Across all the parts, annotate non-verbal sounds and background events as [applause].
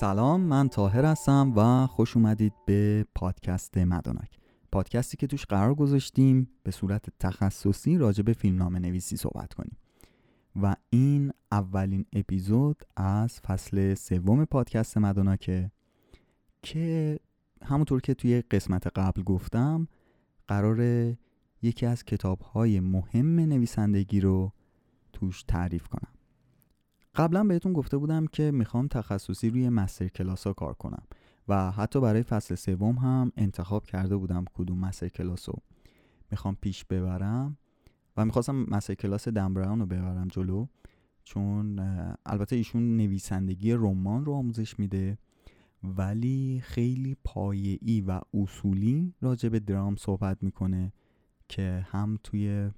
سلام من تاهر هستم و خوش اومدید به پادکست مدانک پادکستی که توش قرار گذاشتیم به صورت تخصصی راجع به فیلمنامه نویسی صحبت کنیم. و این اولین اپیزود از فصل سوم پادکست مدانکه که همونطور که توی قسمت قبل گفتم قرار یکی از کتاب های مهم نویسندگی رو توش تعریف کنم. قبلا بهتون گفته بودم که می‌خوام تخصصی روی مستر کلاس ها کار کنم و حتی برای فصل سوم هم انتخاب کرده بودم کدوم مستر کلاس رو می‌خوام پیش ببرم و می‌خواستم مستر کلاس دن رو ببرم جلو چون البته ایشون نویسندگی رمان رو آموزش میده ولی خیلی پایه‌ای و اصولی راجع به درام صحبت می‌کنه که هم توی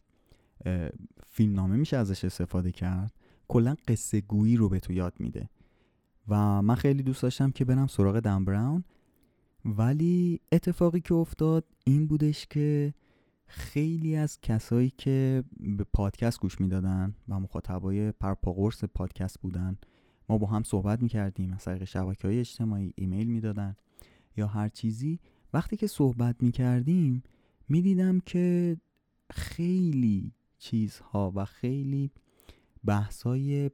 فیلمنامه میشه ازش استفاده کرد کلا قصه گویی رو به تو یاد میده. و من خیلی دوست داشتم که برم سراغ دن براون ولی اتفاقی که افتاد این بودش که خیلی از کسایی که به پادکست گوش می‌دادن و مخاطبای پرپاقرس پادکست بودن ما با هم صحبت می‌کردیم از طریق شبکه های اجتماعی ایمیل می‌دادن یا هر چیزی. وقتی که صحبت می‌کردیم می‌دیدم که خیلی چیزها و خیلی بحثای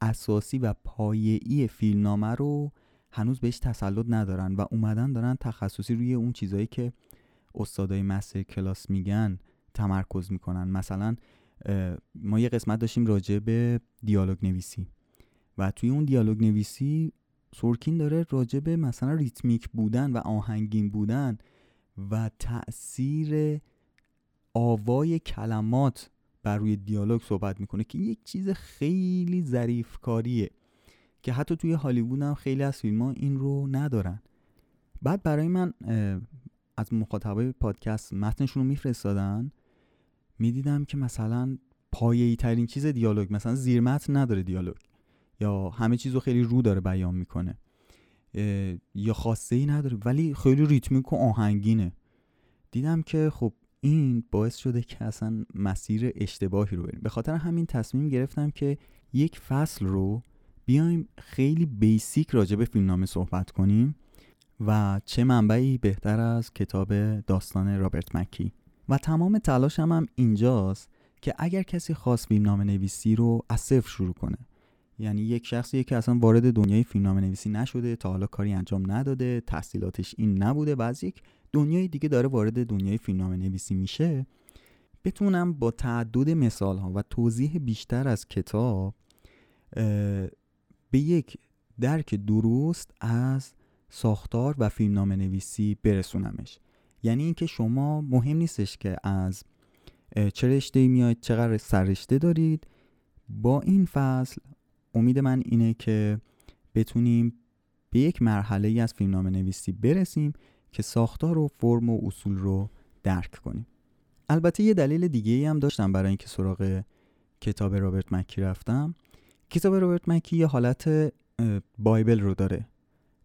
اساسی و پایه‌ای فیلمنامه رو هنوز بهش تسلط ندارن و اومدن دارن تخصصی روی اون چیزهایی که استادای مستر کلاس میگن تمرکز می‌کنن. مثلا ما یه قسمت داشتیم راجع به دیالوگ نویسی و توی اون دیالوگ نویسی سورکین داره راجع به مثلا ریتمیک بودن و آهنگین بودن و تاثیر آوای کلمات بر روی دیالوگ صحبت می‌کنه که یک چیز خیلی ظریف کاریه که حتی توی هالیوود هم خیلی از فیلم ها این رو ندارن. بعد برای من از مخاطبای پادکست متنشون رو میفرستادن می‌دیدم که مثلا پایه‌ای ترین چیز دیالوگ مثلا زیر متن نداره دیالوگ یا همه چیز رو خیلی رو داره بیان می‌کنه یا خاصه ای نداره ولی خیلی ریتمیک و آهنگینه. دیدم که خب این باعث شده که اصلا مسیر اشتباهی رو بریم. به خاطر همین تصمیم گرفتم که یک فصل رو بیایم خیلی بیسیک راجع به فیلمنامه صحبت کنیم و چه منبعی بهتر از کتاب داستان رابرت مکی. و تمام تلاشم هم اینجاست که اگر کسی خواست فیلمنامه نویسی رو از صفر شروع کنه. یعنی یک شخصی که اصلا وارد دنیای فیلمنامه نویسی نشده تا حالا کاری انجام نداده تحصیلاتش این نبوده و از یک دنیای دیگه داره وارد دنیای فیلمنامه نویسی میشه بتونم با تعدد مثال ها و توضیح بیشتر از کتاب به یک درک درست از ساختار و فیلمنامه نویسی برسونمش. یعنی اینکه شما مهم نیستش که از چه رشته میاید چقدر سررشته دارید. با این فصل امید من اینه که بتونیم به یک مرحله ای از فیلمنامه نویسی برسیم که ساختار و فرم و اصول رو درک کنیم. البته یه دلیل دیگه ای هم داشتم برای اینکه سراغ کتاب رابرت مکی رفتم. کتاب رابرت مکی یه حالت بایبل رو داره.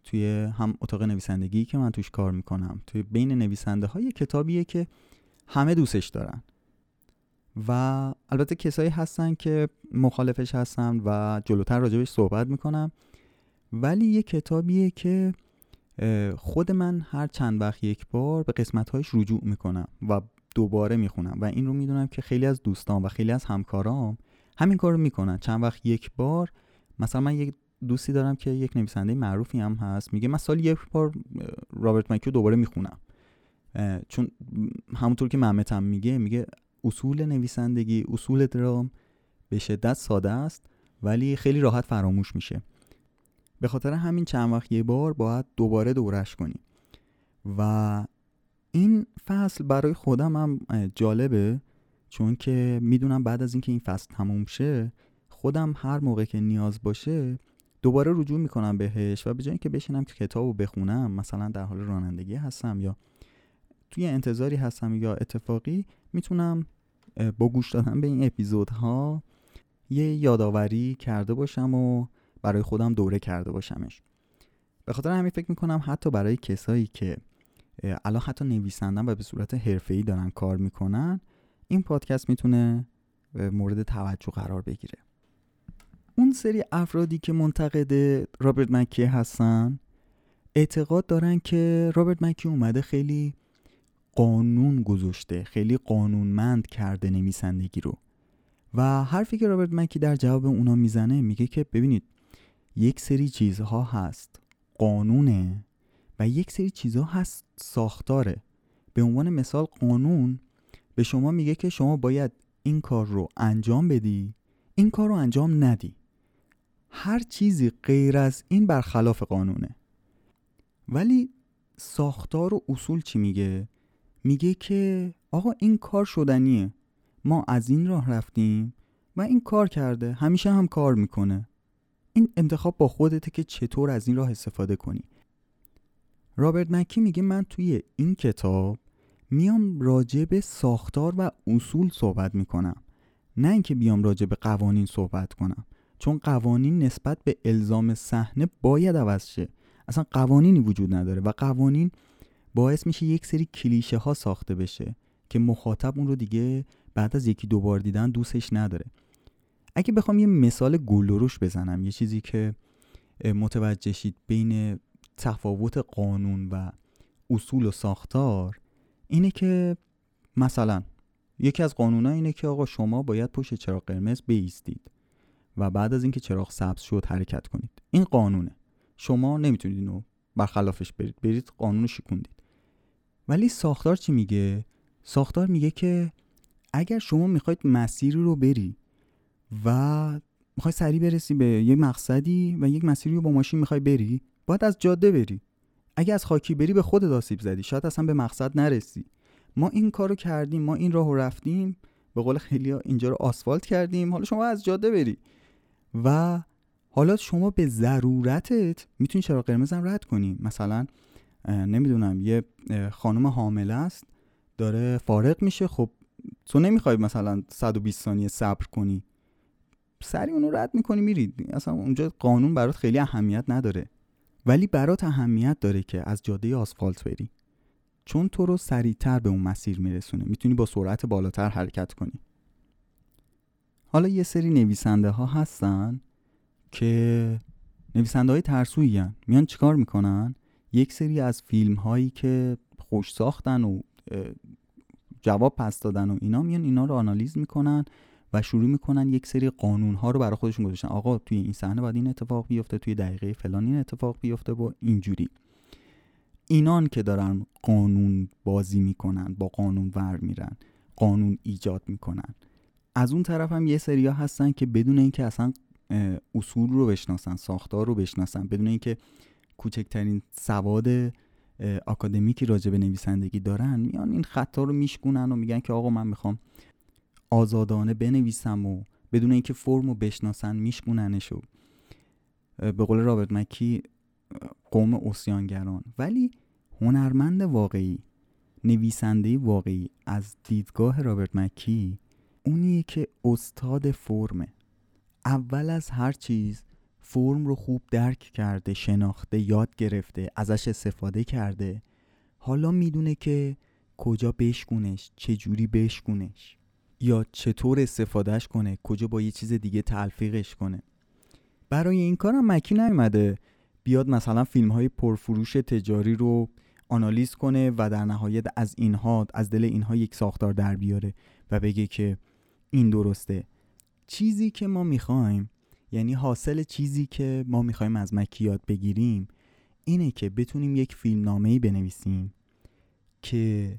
توی هم اتاق نویسندگی که من توش کار می‌کنم توی بین نویسنده های کتابیه که همه دوستش دارن. و البته کسایی هستن که مخالفش هستن و جلوتر راجبش صحبت می‌کنم. ولی یه کتابیه که خود من هر چند وقت یک بار به قسمتهایش رجوع می‌کنم و دوباره می‌خونم و این رو می‌دونم که خیلی از دوستان و خیلی از همکارام همین کار رو می‌کنن. چند وقت یک بار مثلا من یک دوستی دارم که یک نویسنده معروفی هم هست میگه من سال یک بار رابرت مکیو دوباره می‌خونم. چون همونطور که محمد هم میگه میگه اصول نویسندگی اصول درام به شدت ساده است ولی خیلی راحت فراموش میشه. به خاطر همین چند وقت یه بار باید دوباره دورش کنیم و این فصل برای خودم هم جالبه چون که می‌دونم بعد از اینکه این فصل تموم شه خودم هر موقع که نیاز باشه دوباره رجوع می‌کنم بهش و به جای اینکه بشینم که کتاب رو بخونم مثلا در حال رانندگی هستم یا توی انتظاری هستم یا اتفاقی می‌تونم با گوش دادن به این اپیزودها یه یادآوری کرده باشم و برای خودم دوره کرده باشمش. به خاطر همین فکر می‌کنم حتی برای کسایی که الان حتی نویسندن و به صورت حرفه‌ای دارن کار می‌کنن این پادکست می‌تونه مورد توجه قرار بگیره. اون سری افرادی که منتقد رابرت مکی هستن اعتقاد دارن که رابرت مکی اومده خیلی قانون گذاشته خیلی قانونمند کرده نویسندگی رو. و حرفی که رابرت مکی در جواب اونا می‌زنه میگه که ببینید یک سری چیزها هست قانونه و یک سری چیزها هست ساختاره. به عنوان مثال قانون به شما میگه که شما باید این کار رو انجام بدی این کار رو انجام ندی. هر چیزی غیر از این برخلاف قانونه. ولی ساختار و اصول چی میگه؟ میگه که آقا این کار شدنیه. ما از این راه رفتیم و این کار کرده همیشه هم کار می‌کنه. این انتخاب با خودته که چطور از این راه استفاده کنی. رابرت مکی میگه من توی این کتاب میام راجع به ساختار و اصول صحبت می‌کنم. نه اینکه بیام راجع به قوانین صحبت کنم. چون قوانین نسبت به الزام صحنه باید عوض شه. اصلا قوانینی وجود نداره و قوانین باعث میشه یک سری کلیشه ها ساخته بشه که مخاطب اون رو دیگه بعد از یکی دوبار دیدن دوستش نداره. اگه بخوام یه مثال گلدروش بزنم یه چیزی که متوجه شید بین تفاوت قانون و اصول و ساختار اینه که مثلا یکی از قانونا اینه که آقا شما باید پشت چراغ قرمز بیستید و بعد از اینکه چراغ سبز شد حرکت کنید. این قانونه. شما نمی‌تونید اینو برخلافش برید. برید قانون شکوندید. ولی ساختار چی میگه؟ ساختار میگه که اگر شما می‌خواید مسیری رو بری و می‌خوای سریع برسی به یه مقصدی و یک مسیری رو با ماشین می‌خوای بری باید از جاده بری. اگه از خاکی بری به خود آسیب زدی شاید اصلا به مقصد نرسی. ما این کارو کردیم ما این راهو رفتیم. به قول خیلی اینجا رو آسفالت کردیم. حالا شما از جاده بری. و حالا شما به ضرورتت می‌تونی چراغ قرمز هم رد کنی. مثلا نمی‌دونم یه خانم حامله است داره فارغ میشه. خب تو نمی‌خوای مثلا 120 ثانیه صبر کنی. سری اونو رد می‌کنی میری. اصلا اونجا قانون برات خیلی اهمیت نداره. ولی برات اهمیت داره که از جاده آسفالت بری. چون تو رو سریعتر به اون مسیر میرسونه. می‌تونی با سرعت بالاتر حرکت کنی. حالا یه سری نویسنده ها هستن که نویسنده های ترسویی. میان چیکار می‌کنن؟ یک سری از فیلم هایی که خوش ساختن و جواب پس دادن و اینا میان اینا رو آنالیز می‌کنن. و شروع می‌کنن یک سری قانون ها رو برای خودشون گذاشتن. آقا توی این صحنه باید این اتفاق بیفته توی دقیقه فلان این اتفاق بیفته و اینجوری. اینان که دارن قانون بازی می‌کنن با قانون ور میرن قانون ایجاد می‌کنن. از اون طرف هم یه سریا هستن که بدون اینکه اصلا اصول رو بشناسن ساختار رو بشناسن بدون اینکه کوچکترین سواد آکادمیکی راجع به نویسندگی دارن میان این خطا رو میشکونن و میگن که آقا من می‌خوام آزادانه بنویسم و بدون اینکه فرم رو بشناسن میشکوننش و به قول رابرت مکی قوم اوسیانگران ولی هنرمند واقعی نویسنده واقعی از دیدگاه رابرت مکی اونیه که استاد فرمه. اول از هر چیز فرم رو خوب درک کرده شناخته یاد گرفته ازش استفاده کرده. حالا می‌دونه که کجا بشکونش چجوری بشکونش. یا چطور استفادهش کنه کجا با یه چیز دیگه تلفیقش کنه. برای این کارم مکی نیومده بیاد مثلا فیلم های پرفروش تجاری رو آنالیز کنه و در نهایت از اینها از دل اینها یک ساختار در بیاره و بگه که این درسته. چیزی که ما می‌خوایم یعنی حاصل چیزی که ما می‌خوایم از مکی یاد بگیریم اینه که بتونیم یک فیلم نامه بنویسیم که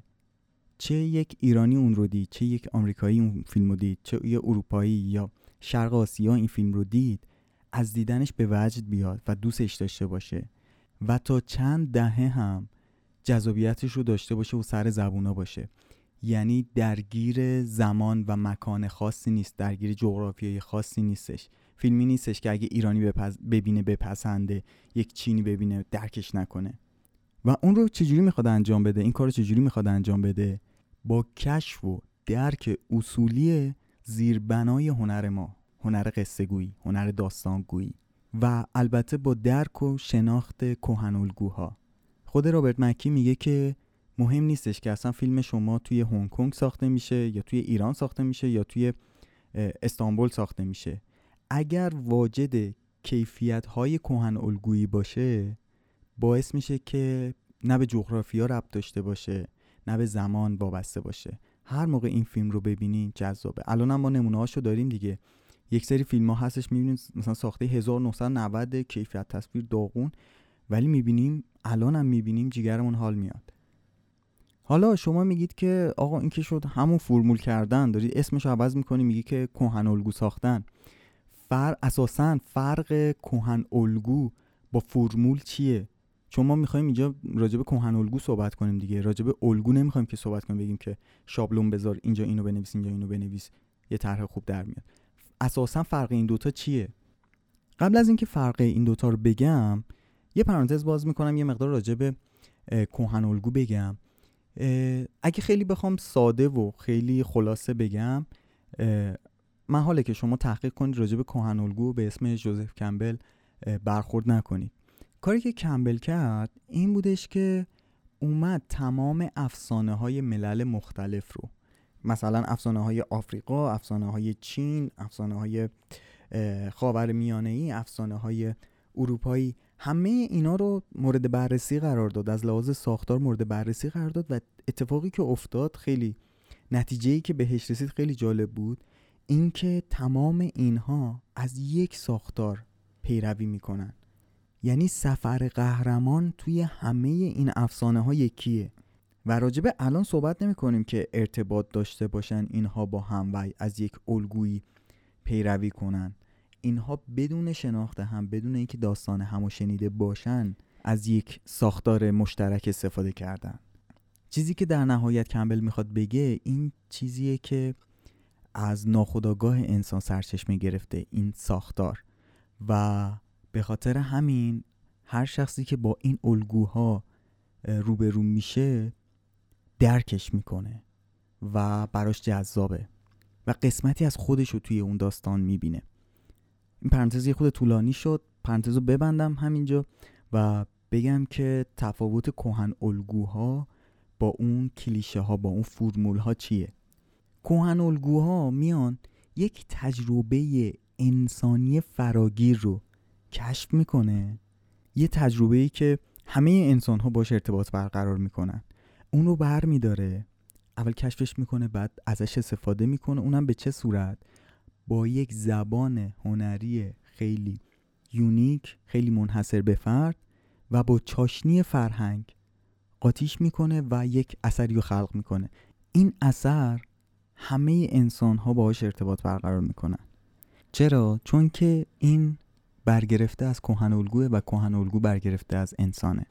چه یک ایرانی اون رو دید چه یک آمریکایی اون فیلم رو دید چه یه اروپایی یا شرق آسیا این فیلم رو دید از دیدنش به وجد بیاد و دوستش داشته باشه. و تا چند دهه هم جذابیتش رو داشته باشه و سر زبونا باشه. یعنی درگیر زمان و مکان خاصی نیست درگیر جغرافیای خاصی نیستش. فیلمی نیستش که اگه ایرانی. ببینه بپسنده یک چینی ببینه درکش نکنه. و اون رو چجوری می‌خواد انجام بده؟ این کار رو چجوری می‌خواد انجام بده؟ با کشف و درک اصولی زیربنای هنر ما هنر قصه گویی هنر داستان گویی و البته با درک و شناخت کهنالگوها. خود رابرت مکی میگه که مهم نیستش که اصلا فیلم شما توی هنگ کنگ ساخته میشه یا توی ایران ساخته میشه یا توی استانبول ساخته میشه. اگر واجد کیفیت های کهن الگویی باشه باعث میشه که نه به جغرافیا ربط داشته باشه نه به زمان وابسته باشه. هر موقع این فیلم رو ببینین جذابه. الان هم ما نمونه هاشو داریم دیگه. یک سری فیلم ها هستش می‌بینیم مثلا ساخته 1990 کیفیت تصویر داغون ولی می‌بینیم الان هم می‌بینیم جیگرمون حال میاد. حالا شما میگید که آقا این که شد همون فرمول کردن دارید اسمش عوض می‌کنی میگی که کهن الگو ساختن. فر اساسا فرق کهن الگو با فرمول چیه؟ چون ما می‌خوایم اینجا راجب کهن الگو صحبت کنیم دیگه. راجب الگو نمی‌خوایم که صحبت کنیم بگیم که شابلون بذار اینجا اینو بنویس اینجا اینو بنویس یه طرح خوب در میاد. اساسا فرق این دوتا چیه؟ قبل از اینکه فرق این دوتا رو بگم یه پرانتز باز می‌کنم یه مقدار راجب کهن الگو بگم. اگه خیلی بخوام ساده و خیلی خلاصه بگم من حاله که شما تحقیق کنید راجب کهن الگو به اسم جوزف کمبل برخورد نکنید. کاری که کمبل کرد این بودش که اومد تمام افسانه های ملل مختلف رو. مثلا افسانه های آفریقا، افسانه های چین، افسانه های خاور میانه ای، افسانه های اروپایی همه اینا رو مورد بررسی قرار داد. از لحاظ ساختار مورد بررسی قرار داد و اتفاقی که افتاد خیلی نتیجه ای که بهش رسید خیلی جالب بود اینکه تمام اینها از یک ساختار پیروی می‌کنن. یعنی سفر قهرمان توی همه این افسانه ها یکیه و راجبه الان صحبت نمی کنیم که ارتباط داشته باشن اینها با هم و از یک الگویی پیروی کنن. اینها بدون شناخت هم بدون اینکه داستان همو شنیده باشن از یک ساختار مشترک استفاده کردن. چیزی که در نهایت کمبل می‌خواد بگه این چیزیه که از ناخودآگاه انسان سرچشمه گرفته این ساختار. و به خاطر همین هر شخصی که با این الگوها روبرو میشه درکش می‌کنه و براش جذابه و قسمتی از خودش رو توی اون داستان می‌بینه. این پرانتز یه خود طولانی شد. پرانتز رو ببندم همینجا و بگم که تفاوت کهن الگوها با اون کلیشه ها با اون فرمول ها چیه؟ کهن الگوها میان یک تجربه انسانی فراگیر رو کشف می‌کنه. یه تجربه ای که همه انسان ها باش ارتباط برقرار می‌کنن. اون رو بر میداره. اول کشفش می‌کنه بعد ازش استفاده می‌کنه. اونم به چه صورت؟ با یک زبان هنری خیلی یونیک خیلی منحصر به فرد و با چاشنی فرهنگ قاطیش می‌کنه و یک اثری رو خلق می‌کنه. این اثر همه انسان ها باهاش ارتباط برقرار می‌کنن. چرا؟ چون که این برگرفته از کهن الگوه و کهن الگو برگرفته از انسانه.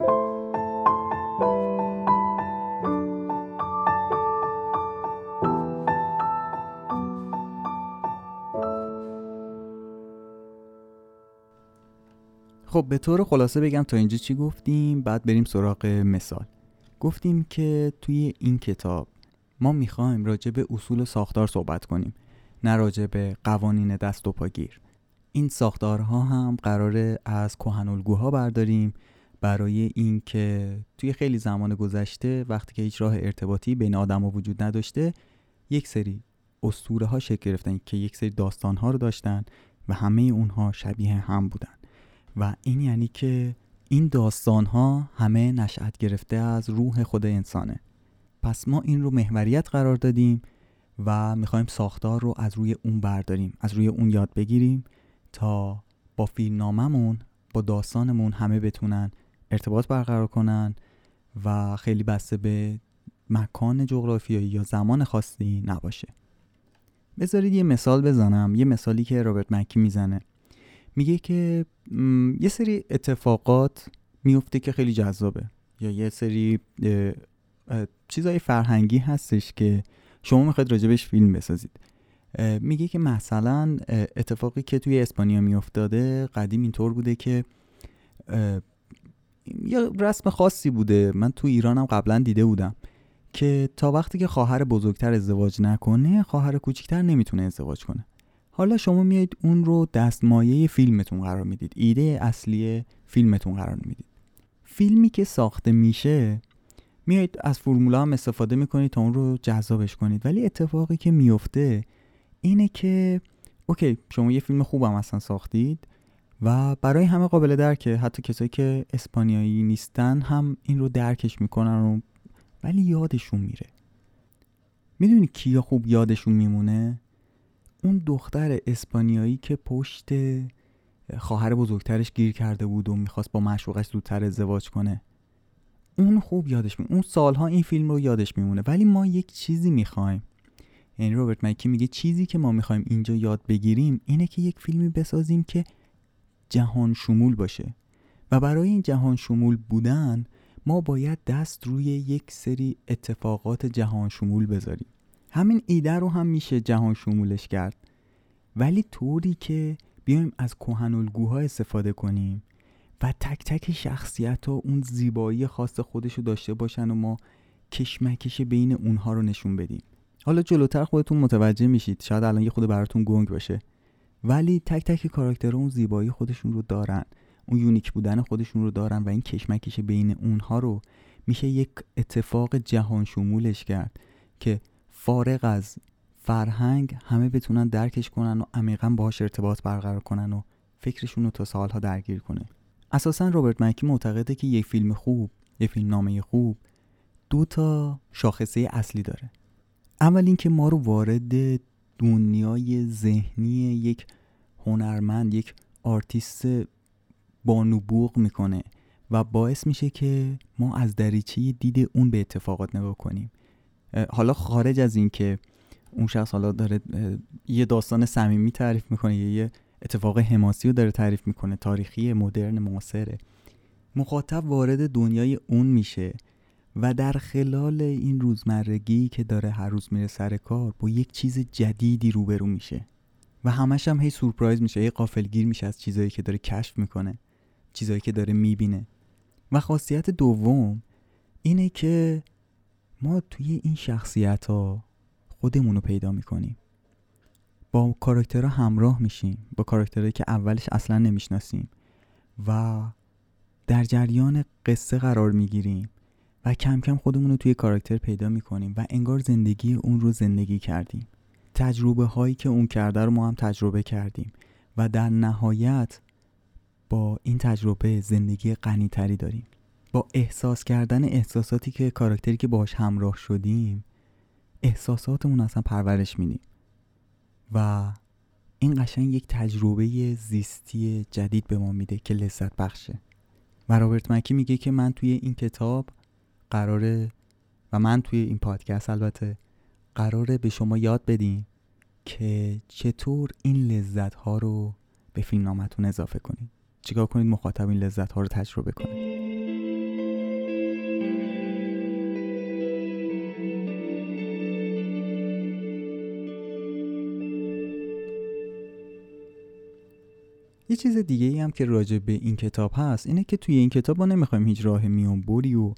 خب به طور خلاصه بگم تا اینجا چی گفتیم؟ بعد بریم سراغ مثال. گفتیم که توی این کتاب ما می‌خوایم راجع به اصول ساختار صحبت کنیم نه راجع به قوانین دست و پاگیر این ساختارها هم قراره از کهن الگوها برداریم برای اینکه توی خیلی زمان گذشته وقتی که هیچ راه ارتباطی بین آدم ها وجود نداشته یک سری اسطوره ها شکل گرفتن که یک سری داستان ها رو داشتن و همه اونها شبیه هم بودن. و این یعنی که این داستان ها همه نشأت گرفته از روح خود انسانه. پس ما این رو محوریت قرار دادیم و می‌خوایم ساختار رو از روی اون برداریم از روی اون یاد بگیریم تا با فیلمناممون با داستانمون همه بتونن ارتباط برقرار کنن و خیلی بسته به مکان جغرافیایی یا زمان خاصی نباشه. بذارید یه مثال بزنم یه مثالی که رابرت مکی می‌زنه. میگه که یه سری اتفاقات میفته که خیلی جذابه. یا یه سری چیزای فرهنگی هستش که شما می‌خواید راجبش فیلم بسازید. میگه که مثلا اتفاقی که توی اسپانیا میافتاده قدیم اینطور بوده که یه رسم خاصی بوده. من تو ایرانم قبلا دیده بودم که تا وقتی که خواهر بزرگتر ازدواج نکنه خواهر کوچکتر نمی‌تونه ازدواج کنه. حالا شما میایید اون رو دستمایه فیلمتون قرار می‌دید. ایده اصلی فیلمتون قرار می‌دید. فیلمی که ساخته میشه میایید از فرمولا هم استفاده می‌کنید تا اون رو جذابش کنید. ولی اتفاقی که میفته اینه که اوکی شما یه فیلم خوبم اصلا ساختید و برای همه قابل درکه. حتی کسایی که اسپانیایی نیستن هم این رو درکش می‌کنن و ولی یادشون میره. می‌دونی کیا خوب یادشون میمونه؟ اون دختر اسپانیایی که پشت خواهر بزرگترش گیر کرده بود و می‌خواست با معشوقش زودتر ازدواج کنه. اون خوب یادش میمونه. اون سالها این فیلم رو یادش میمونه. ولی ما یک چیزی می‌خوایم. یعنی روبرت مکی میگه چیزی که ما می‌خوایم اینجا یاد بگیریم اینه که یک فیلمی بسازیم که جهان شمول باشه. و برای این جهان شمول بودن ما باید دست روی یک سری اتفاقات جهان شمول بذاریم. همین ایده رو هم میشه جهان شمولش کرد. ولی طوری که بیایم از کهن الگوها استفاده کنیم و تک تک شخصیت ها اون زیبایی خاص خودش رو داشته باشن و ما کشمکش بین اونها رو نشون بدیم. حالا جلوتر خودتون متوجه میشید شاید الان یه خود براتون گنگ باشه. ولی تک تک کاراکترها اون زیبایی خودشون رو دارن اون یونیک بودن خودشون رو دارن و این کشمکش بین اونها رو میشه یک اتفاق جهان شمولش کرد که فارغ از فرهنگ همه بتونن درکش کنن و عمیقا باهاش ارتباط برقرار کنن و فکرشون رو تا سالها درگیر کنه. اساسا روبرت مکی معتقده که یک فیلم خوب یک فیلم نامه خوب دو تا شاخصه اصلی داره. اول اینکه ما رو وارد دنیای ذهنی یک هنرمند یک آرتیست بانوبوغ می‌کنه و باعث میشه که ما از دریچه دید اون به اتفاقات نگاه کنیم. حالا خارج از اینکه اون شخص حالا داره یه داستان صمیمی تعریف می‌کنه یه اتفاق حماسی رو داره تعریف می‌کنه تاریخی مدرن معاصره. مخاطب وارد دنیای اون میشه. و در خلال این روزمرگی که داره هر روز میره سر کار با یک چیز جدیدی روبرو میشه. و همش هم هی سورپرایز میشه هی قافلگیر میشه از چیزایی که داره کشف می‌کنه چیزایی که داره می‌بینه. و خاصیت دوم اینه که ما توی این شخصیت ها خودمون رو پیدا می‌کنیم. با کاراکترها همراه میشیم با کاراکترهایی که اولش اصلا نمی‌شناسیم. و در جریان قصه قرار می‌گیریم. و کم کم خودمون رو توی کاراکتر پیدا می‌کنیم و انگار زندگی اون رو زندگی کردیم. تجربه هایی که اون کرده رو ما هم تجربه کردیم و در نهایت با این تجربه زندگی غنیتری داریم. با احساس کردن احساساتی که کاراکتری که باش همراه شدیم احساساتمون اصلا پرورش میدیم. و این قشنگ یک تجربه زیستی جدید به ما میده که لذت بخشه. و رابرت مکی میگه که من توی این کتاب قراره و من توی این پادکست البته قراره به شما یاد بدیم که چطور این لذت ها رو به فیلم نامتون اضافه کنید چیکار کنید مخاطب این لذت ها رو تجربه کنید یه چیز دیگه ای هم که راجع به این کتاب هست اینه که توی این کتاب ما نمی‌خوایم هیچ راه میون بری و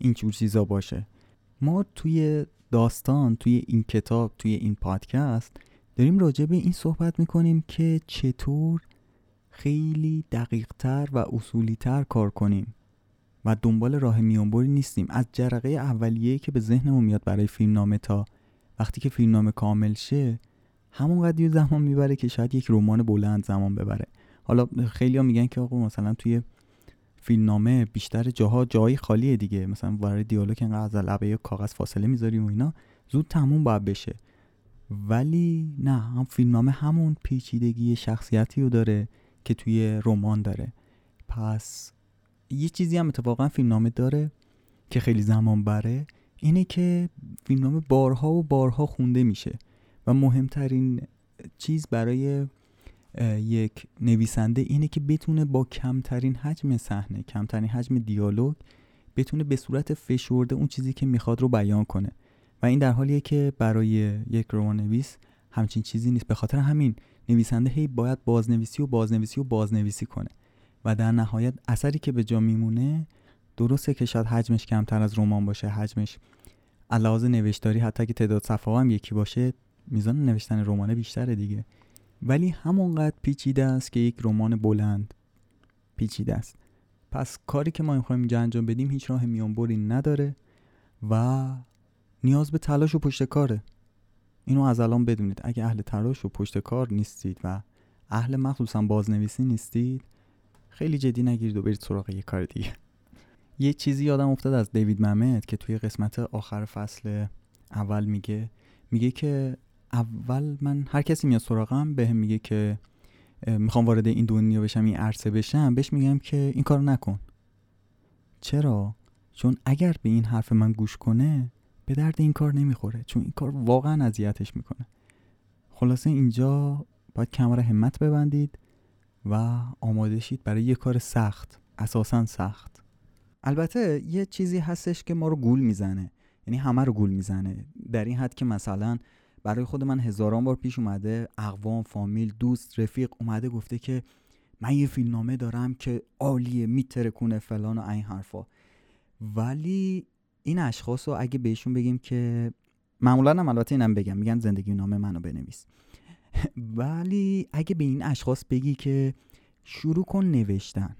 این جور چیزا باشه. ما توی داستان توی این کتاب توی این پادکست داریم راجع به این صحبت می‌کنیم که چطور خیلی دقیقتر و اصولیتر کار کنیم و دنبال راه میانبری نیستیم. از جرقه اولیه که به ذهنمون میاد برای فیلمنامه تا وقتی که فیلمنامه کامل شه همون قدیر زمان می‌بره که شاید یک رمان بلند زمان ببره. حالا خیلی ها میگن که آقا مثلا توی فیلمنامه بیشتر جاها جایی خالیه دیگه. مثلا برای دیالوگ انقدر از لبه یا کاغذ فاصله می‌ذاریم و اینا زود تموم باید بشه. ولی نه هم فیلمنامه همون پیچیدگی شخصیتی رو داره که توی رمان داره. پس یه چیزی هم اتفاقا فیلمنامه داره که خیلی زمان بره اینه که فیلمنامه بارها و بارها خونده میشه. و مهمترین چیز برای یک نویسنده اینه که بتونه با کمترین حجم صحنه کمترین حجم دیالوگ بتونه به صورت فشرده اون چیزی که می‌خواد رو بیان کنه. و این در حالیه که برای یک رمان نویس همچین چیزی نیست. به خاطر همین نویسنده هی باید بازنویسی و بازنویسی و بازنویسی کنه. و در نهایت اثری که به جا میمونه درسته که شاید حجمش کمتر از رمان باشه حجمش علاوه نوشتاری حتی که تعداد صفحه هم یکی باشه میزان نوشتن رمانه بیشتره دیگه. ولی همونقدر پیچیده است که یک رمان بلند پیچیده است. پس کاری که ما می‌خوایم اینجا انجام بدیم هیچ راه میانبری نداره و نیاز به تلاش و پشت کاره. اینو از الان بدونید. اگه اهل تراش و پشت کار نیستید و اهل مخصوصا بازنویسی نیستید خیلی جدی نگیرید و برید سراغ یه کار دیگه. یه چیزی یادم افتاد از دیوید ممت که توی قسمت آخر فصل اول میگه. میگه که اول من هر کسی میاد سراغم به هم میگه که می‌خوام وارد این دنیا بشم این عرصه بشم بهش میگم که این کار نکن. چرا؟ چون اگر به این حرف من گوش کنه به درد این کار نمی‌خوره چون این کار واقعا اذیتش می‌کنه. خلاصه اینجا باید کمر همت ببندید و آماده شید برای یه کار سخت اساسا سخت. البته یه چیزی هستش که ما رو گول می‌زنه یعنی همه رو گول می‌زنه. در این حد که مثلا برای خود من هزاران بار پیش اومده اقوام فامیل دوست رفیق اومده گفته که من یه فیلمنامه دارم که عالیه میترکونه فلان و این حرفا. ولی این اشخاص رو اگه بهشون بگیم که معمولا هم البته اینم بگم میگن زندگی نامه منو بنویس. [laughs] ولی اگه به این اشخاص بگی که شروع کن نوشتن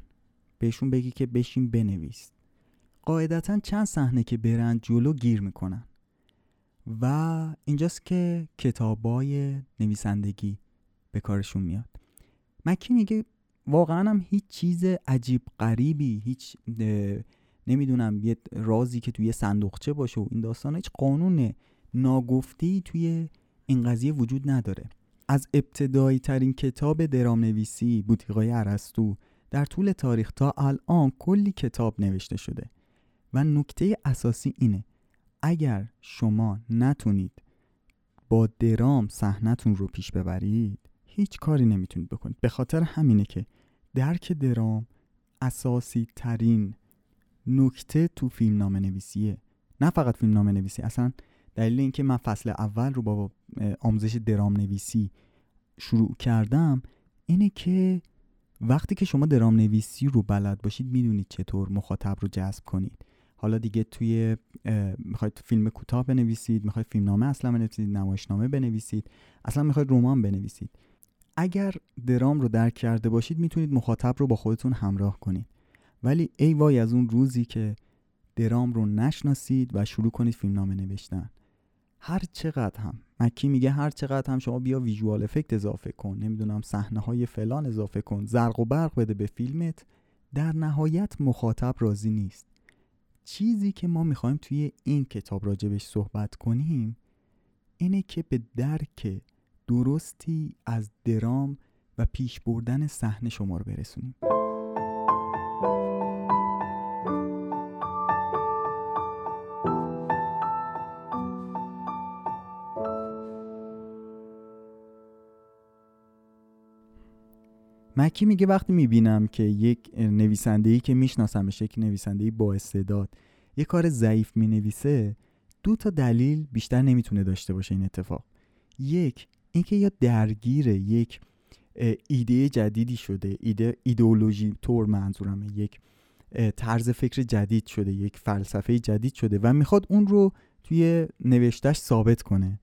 بهشون بگی که بشین بنویس. قاعدتا چند صحنه که برن جلو گیر می‌کنن. و اینجاست که کتابای نویسندگی به کارشون میاد. مکی میگه واقعا هم هیچ چیز عجیب غریبی هیچ نمی‌دونم یه رازی که توی صندوقچه باشه و این داستان هیچ قانون ناگفتی توی این قضیه وجود نداره. از ابتدایی ترین کتاب درام نویسی بوتیقای عرستو در طول تاریخ تا الان کلی کتاب نوشته شده و نکته اساسی اینه اگر شما نتونید با درام صحنتون رو پیش ببرید هیچ کاری نمی‌تونید بکنید. به خاطر همینه که درک درام اساسی ترین نکته تو فیلم نامه نویسیه نه فقط فیلم نامه نویسی اصلا دلیل اینکه من فصل اول رو با آموزش درام نویسی شروع کردم اینه که وقتی که شما درام نویسی رو بلد باشید می‌دونید چطور مخاطب رو جذب کنید. حالا دیگه توی می‌خواید فیلم کوتاه بنویسید می‌خواید فیلمنامه اصلا بنویسید نمایشنامه بنویسید اصلا می‌خواید رمان بنویسید. اگر درام رو درک کرده باشید می‌تونید مخاطب رو با خودتون همراه کنید. ولی ای وای از اون روزی که درام رو نشناسید و شروع کنید فیلمنامه نوشتن. هر چقدر هم. مکی میگه هر چقدر هم شما بیا ویژوال افکت اضافه کن نمی‌دونم صحنه های فلان اضافه کن زرق و برق بده به فیلمت در نهایت مخاطب راضی نیست. چیزی که ما می‌خوایم توی این کتاب راجبش صحبت کنیم اینه که به درک درستی از درام و پیش بردن صحنه شما رو برسونیم. مکی میگه وقتی می‌بینم که یک نویسنده که میشناسمش یک نویسنده با استعداد یه کار ضعیف می‌نویسه دو تا دلیل بیشتر نمی‌تونه داشته باشه این اتفاق. یک اینکه یا درگیر یک ایده جدیدی شده ایده ایدئولوژی طور منظورمه یک طرز فکر جدید شده یک فلسفه جدید شده و می‌خواد اون رو توی نوشتش ثابت کنه.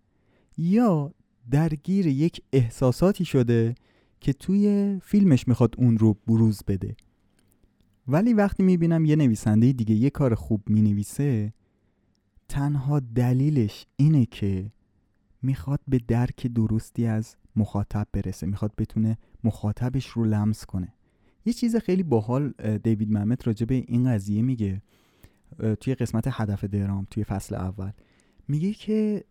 یا درگیر یک احساساتی شده که توی فیلمش می‌خواد اون رو بروز بده. ولی وقتی می‌بینم یه نویسنده دیگه یه کار خوب می‌نویسه تنها دلیلش اینه که می‌خواد به درک درستی از مخاطب برسه می‌خواد بتونه مخاطبش رو لمس کنه. یه چیز خیلی باحال دیوید محمد راجع به این قضیه میگه توی قسمت هدف درام توی فصل اول. میگه که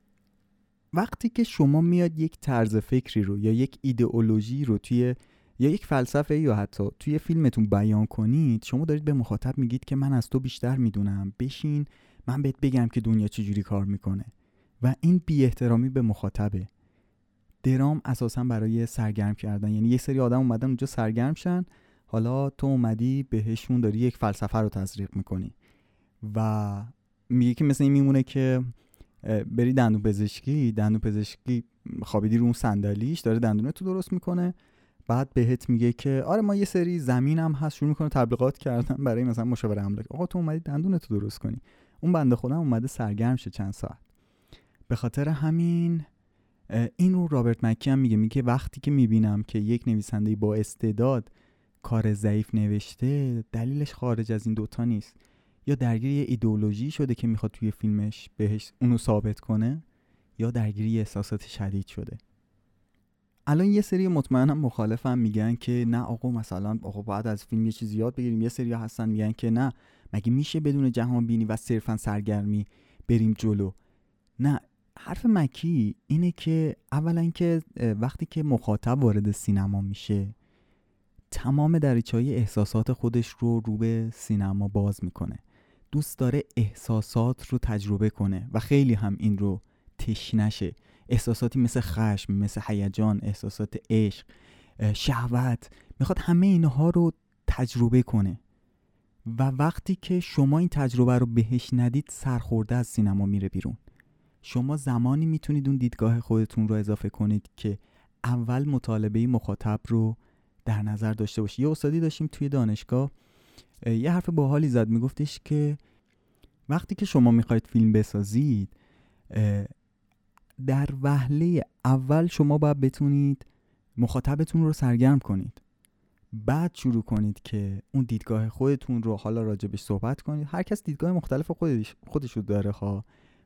وقتی که شما میاد یک طرز فکری رو یا یک ایدئولوژی رو توی یا یک فلسفه یا حتی توی فیلمتون بیان کنید شما دارید به مخاطب میگید که من از تو بیشتر می‌دونم. بشین من بهت بگم که دنیا چجوری کار می‌کنه. و این بی احترامی به مخاطبه. درام اساسا برای سرگرم کردن. یعنی یه سری آدم اومدن اونجا سرگرم شن حالا تو اومدی بهشون داری یک فلسفه رو تزریق می‌کنی. و میگه که مثل این میمونه که بری دندون پزشکی دندون پزشکی خوابیدی رو اون صندلیش داره دندونه تو درست می‌کنه. بعد بهت میگه که آره ما یه سری زمین هم هست شروع می‌کنه تبلیغات کردن برای مثلا مشاور املاک آقا تو اومدی دندونه تو درست کنی. اون بنده خودم اومده سرگرم شه چند ساعت. به خاطر همین این رو رابرت مکی هم میگه. میگه وقتی که می‌بینم که یک نویسنده با استعداد کار ضعیف نوشته دلیلش خارج از این دوتا نیست. یا درگیر یه ایدئولوژی شده که می‌خواد توی فیلمش بهش اونو ثابت کنه یا درگیری احساسات شدید شده؟ الان یه سری مطمئنم مخالفم میگن که نه آقا مثلا آقا باید از فیلم یه چیزی یاد بگیریم. یه سری هستن میگن که نه مگه میشه بدون جهان بینی و صرفا سرگرمی بریم جلو؟ نه حرف مکی اینه که اولا که وقتی که مخاطب وارد سینما میشه تمام دریچه احساسات خودش رو رو به سینما باز می‌کنه. دوست داره احساسات رو تجربه کنه و خیلی هم این رو تشنشه احساساتی مثل خشم مثل هیجان احساسات عشق شهوت می‌خواد همه اینها رو تجربه کنه. و وقتی که شما این تجربه رو بهش ندید سرخورده از سینما میره بیرون. شما زمانی می‌تونید اون دیدگاه خودتون رو اضافه کنید که اول مطالبه مخاطب رو در نظر داشته باشید یه استادی داشتیم توی دانشگاه یه حرف باحالی زد میگفتش که وقتی که شما می‌خواید فیلم بسازید در وهله اول شما باید بتونید مخاطبتون رو سرگرم کنید. بعد شروع کنید که اون دیدگاه خودتون رو حالا راجبش صحبت کنید. هر کس دیدگاه مختلف خودش خودش رو داره ها.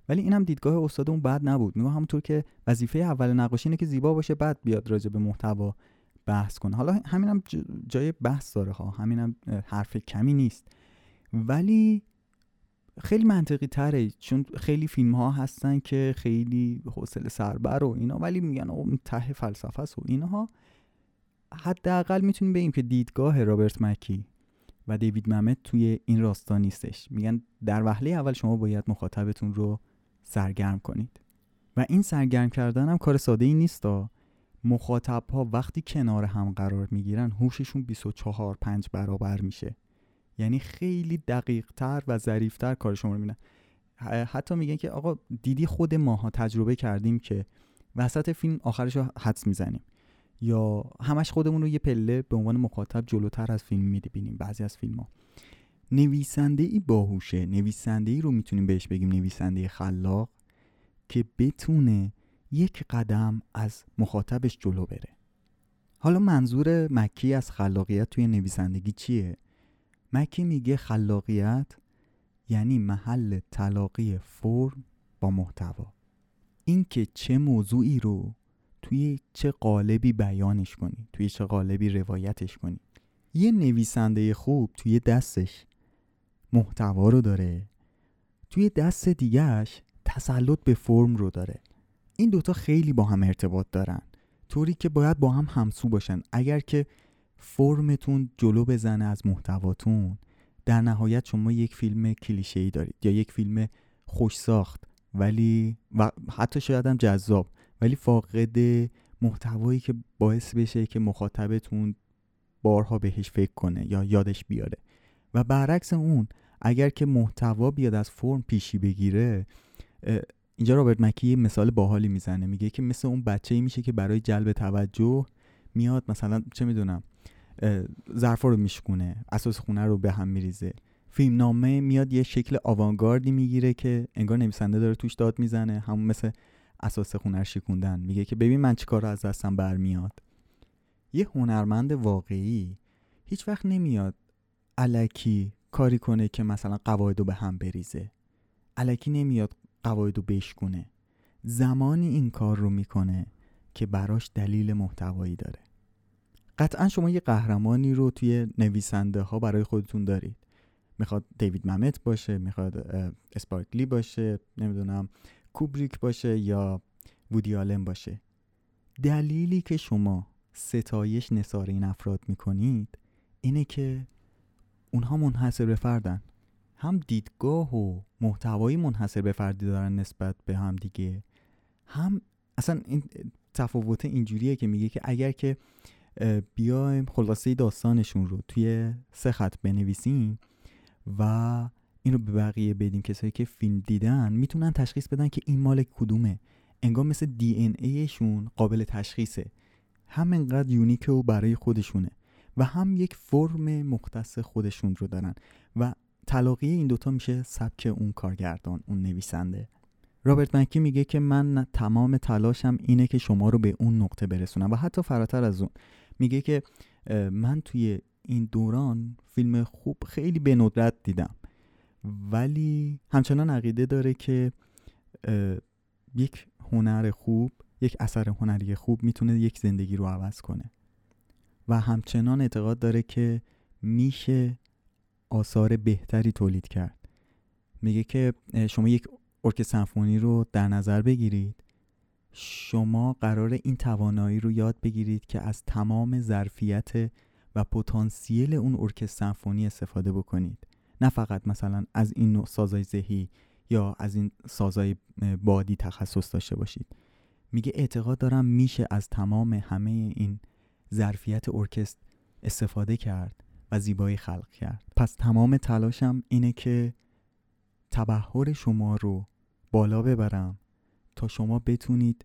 ولی اینم دیدگاه استاد اون بد نبود. میگه همونطور که وظیفه اول نقاشی اینه که زیبا باشه بعد بیاد راجع به محتوا. بحث کنه. حالا همینم جای بحث داره ها همینم حرف کمی نیست. ولی خیلی منطقی تره. چون خیلی فیلم ها هستن که خیلی حوصله سربر و اینا ولی میگن اون ته فلسفه است و اینها. حداقل می‌تونیم بگیم که دیدگاه رابرت مکی و دیوید ممت توی این راستا نیستش. میگن در وهله اول شما باید مخاطبتون رو سرگرم کنید. و این سرگرم کردن هم کار ساده ای نیست مخاطب ها وقتی کنار هم قرار می‌گیرن هوششون 24 5 برابر میشه. یعنی خیلی دقیق تر و ظریفتر کار شما رو میدن حتی میگن که آقا دیدی خود ماها تجربه کردیم که وسط فیلم آخرش رو حدس می‌زنیم. یا همش خودمون رو یه پله به عنوان مخاطب جلوتر از فیلم می‌بینیم بعضی از فیلم ها نویسنده ای باهوشه. نویسنده ای رو می‌تونیم بهش بگیم نویسنده خلاق که بتونه یک قدم از مخاطبش جلو بره. حالا منظور مکی از خلاقیت توی نویسندگی چیه؟ مکی میگه خلاقیت یعنی محل تلاقی فرم با محتوا. اینکه چه موضوعی رو توی چه قالبی بیانش کنی توی چه قالبی روایتش کنی. یه نویسنده خوب توی دستش محتوا رو داره توی دست دیگهش تسلط به فرم رو داره. این دوتا خیلی با هم ارتباط دارن. طوری که باید با هم همسو باشن. اگر که فرمتون جلو بزنه از محتواتون در نهایت شما یک فیلم کلیشه ای دارید یا یک فیلم خوش ساخت. ولی و حتی شاید هم جذاب. ولی فاقد محتوایی که باعث بشه که مخاطبتون بارها بهش فکر کنه یا یادش بیاره. و برعکس اون اگر که محتوا بیاد از فرم پیشی بگیره اینجا رابرت مکی مثال باحالی می‌زنه. میگه که مثل اون بچه ای میشه که برای جلب توجه میاد مثلا چه می‌دونم ظرفا رو میشکونه اساس خونه رو به هم میریزه. فیلم نامه میاد یه شکل آوانگاردی می‌گیره که انگار نویسنده داره توش داد می‌زنه همون مثل اساس خونه شکوندن. میگه که ببین من چیکار از دستم برمیاد. یه هنرمند واقعی هیچ وقت نمیاد علکی کاری کنه که مثلا قواعد رو به هم بریزه. علکی نمیاد قواعد رو بشکونه. زمانی این کار رو می‌کنه که براش دلیل محتوایی داره. قطعا شما یه قهرمانی رو توی نویسنده ها برای خودتون دارید. می‌خواد دیوید ممت باشه می‌خواد اسپارکلی باشه نمی‌دونم کوبریک باشه یا وودی آلن باشه. دلیلی که شما ستایش نصار این افراد می‌کنید اینه که اونها منحصر به فردن. هم دیدگاه و محتوایی منحصر به فردی دارن نسبت به هم دیگه. هم اصلا این تفاوت اینجوریه که میگه که اگر که بیایم خلاصه داستانشون رو توی سه خط بنویسیم و این رو به بقیه بدیم. کسایی که فیلم دیدن می‌تونن تشخیص بدن که این مال کدومه. انگار مثل دی این ایشون قابل تشخیصه. هم انقدر یونیکه و برای خودشونه و هم یک فرم مختص خودشون رو دارن و تلاقی این دوتا میشه سبک اون کارگردان اون نویسنده. رابرت مکی میگه که من تمام تلاشم اینه که شما رو به اون نقطه برسونم و حتی فراتر از اون. میگه که من توی این دوران فیلم خوب خیلی به ندرت دیدم. ولی همچنان عقیده داره که یک هنر خوب یک اثر هنری خوب می‌تونه یک زندگی رو عوض کنه. و همچنان اعتقاد داره که میشه آثار بهتری تولید کرد. میگه که شما یک ارک سمفونی رو در نظر بگیرید. شما قرار این توانایی رو یاد بگیرید که از تمام ظرفیت و پتانسیل اون ارکستر سمفونی استفاده بکنید. نه فقط مثلا از این نوع سازای ذهی یا از این سازای بادی تخصص داشته باشید. میگه اعتقاد دارم میشه از تمام همه این ظرفیت ارکستر استفاده کرد. و زیبایی خلق کرد. پس تمام تلاشم اینه که تبهر شما رو بالا ببرم تا شما بتونید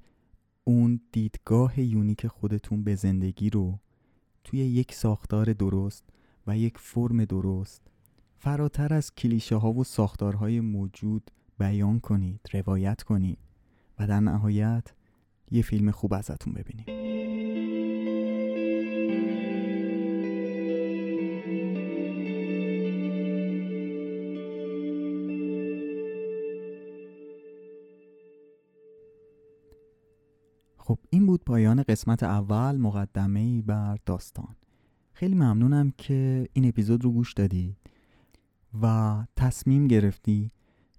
اون دیدگاه یونیک خودتون به زندگی رو توی یک ساختار درست و یک فرم درست فراتر از کلیشه ها و ساختارهای موجود بیان کنید روایت کنید و در نهایت یه فیلم خوب ازتون ببینیم. پایان قسمت اول مقدمه ای بر داستان. خیلی ممنونم که این اپیزود رو گوش دادی و تصمیم گرفتی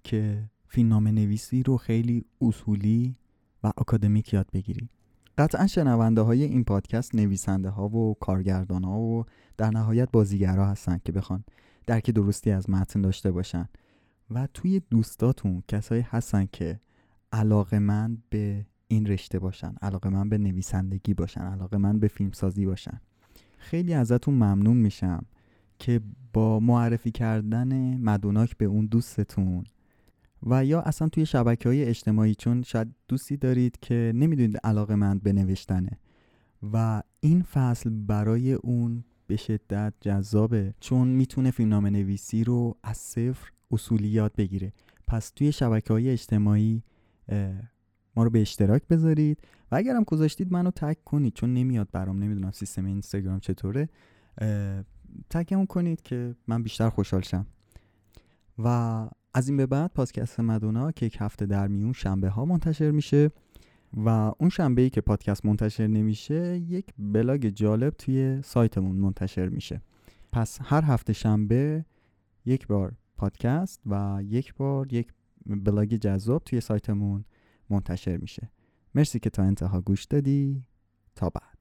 که فیلمنامه نویسی رو خیلی اصولی و اکادمیک یاد بگیری. قطعا شنونده های این پادکست نویسنده ها و کارگردان ها و در نهایت بازیگرها هستن که بخوان درک درستی از متن داشته باشن. و توی دوستاتون کسایی هستن که علاقه من به این رشته باشن علاقه من به نویسندگی باشن علاقه من به فیلمسازی باشن. خیلی ازتون ممنون میشم که با معرفی کردن مدوناک به اون دوستتون و یا اصلا توی شبکه های اجتماعی چون شاید دوستی دارید که نمی‌دونید علاقه من به نوشتنه و این فصل برای اون به شدت جذابه چون می‌تونه فیلمنامه نویسی رو از صفر اصولی یاد بگیره. پس توی شبکه های اجتماعی ما رو به اشتراک بذارید و اگرم گذاشتید منو تک کنید چون نمیاد برام نمی‌دونم سیستم اینستاگرام چطوره تکمون کنید که من بیشتر خوشحال شم. و از این به بعد پادکست مدونا که یک هفته در میون شنبه ها منتشر میشه و اون شنبه ای که پادکست منتشر نمیشه یک بلاگ جالب توی سایتمون منتشر میشه. پس هر هفته شنبه یک بار پادکست و یک بار یک بلاگ جذاب توی سایتمون منتشر میشه. مرسی که تا انتها گوش دادی. تا بعد.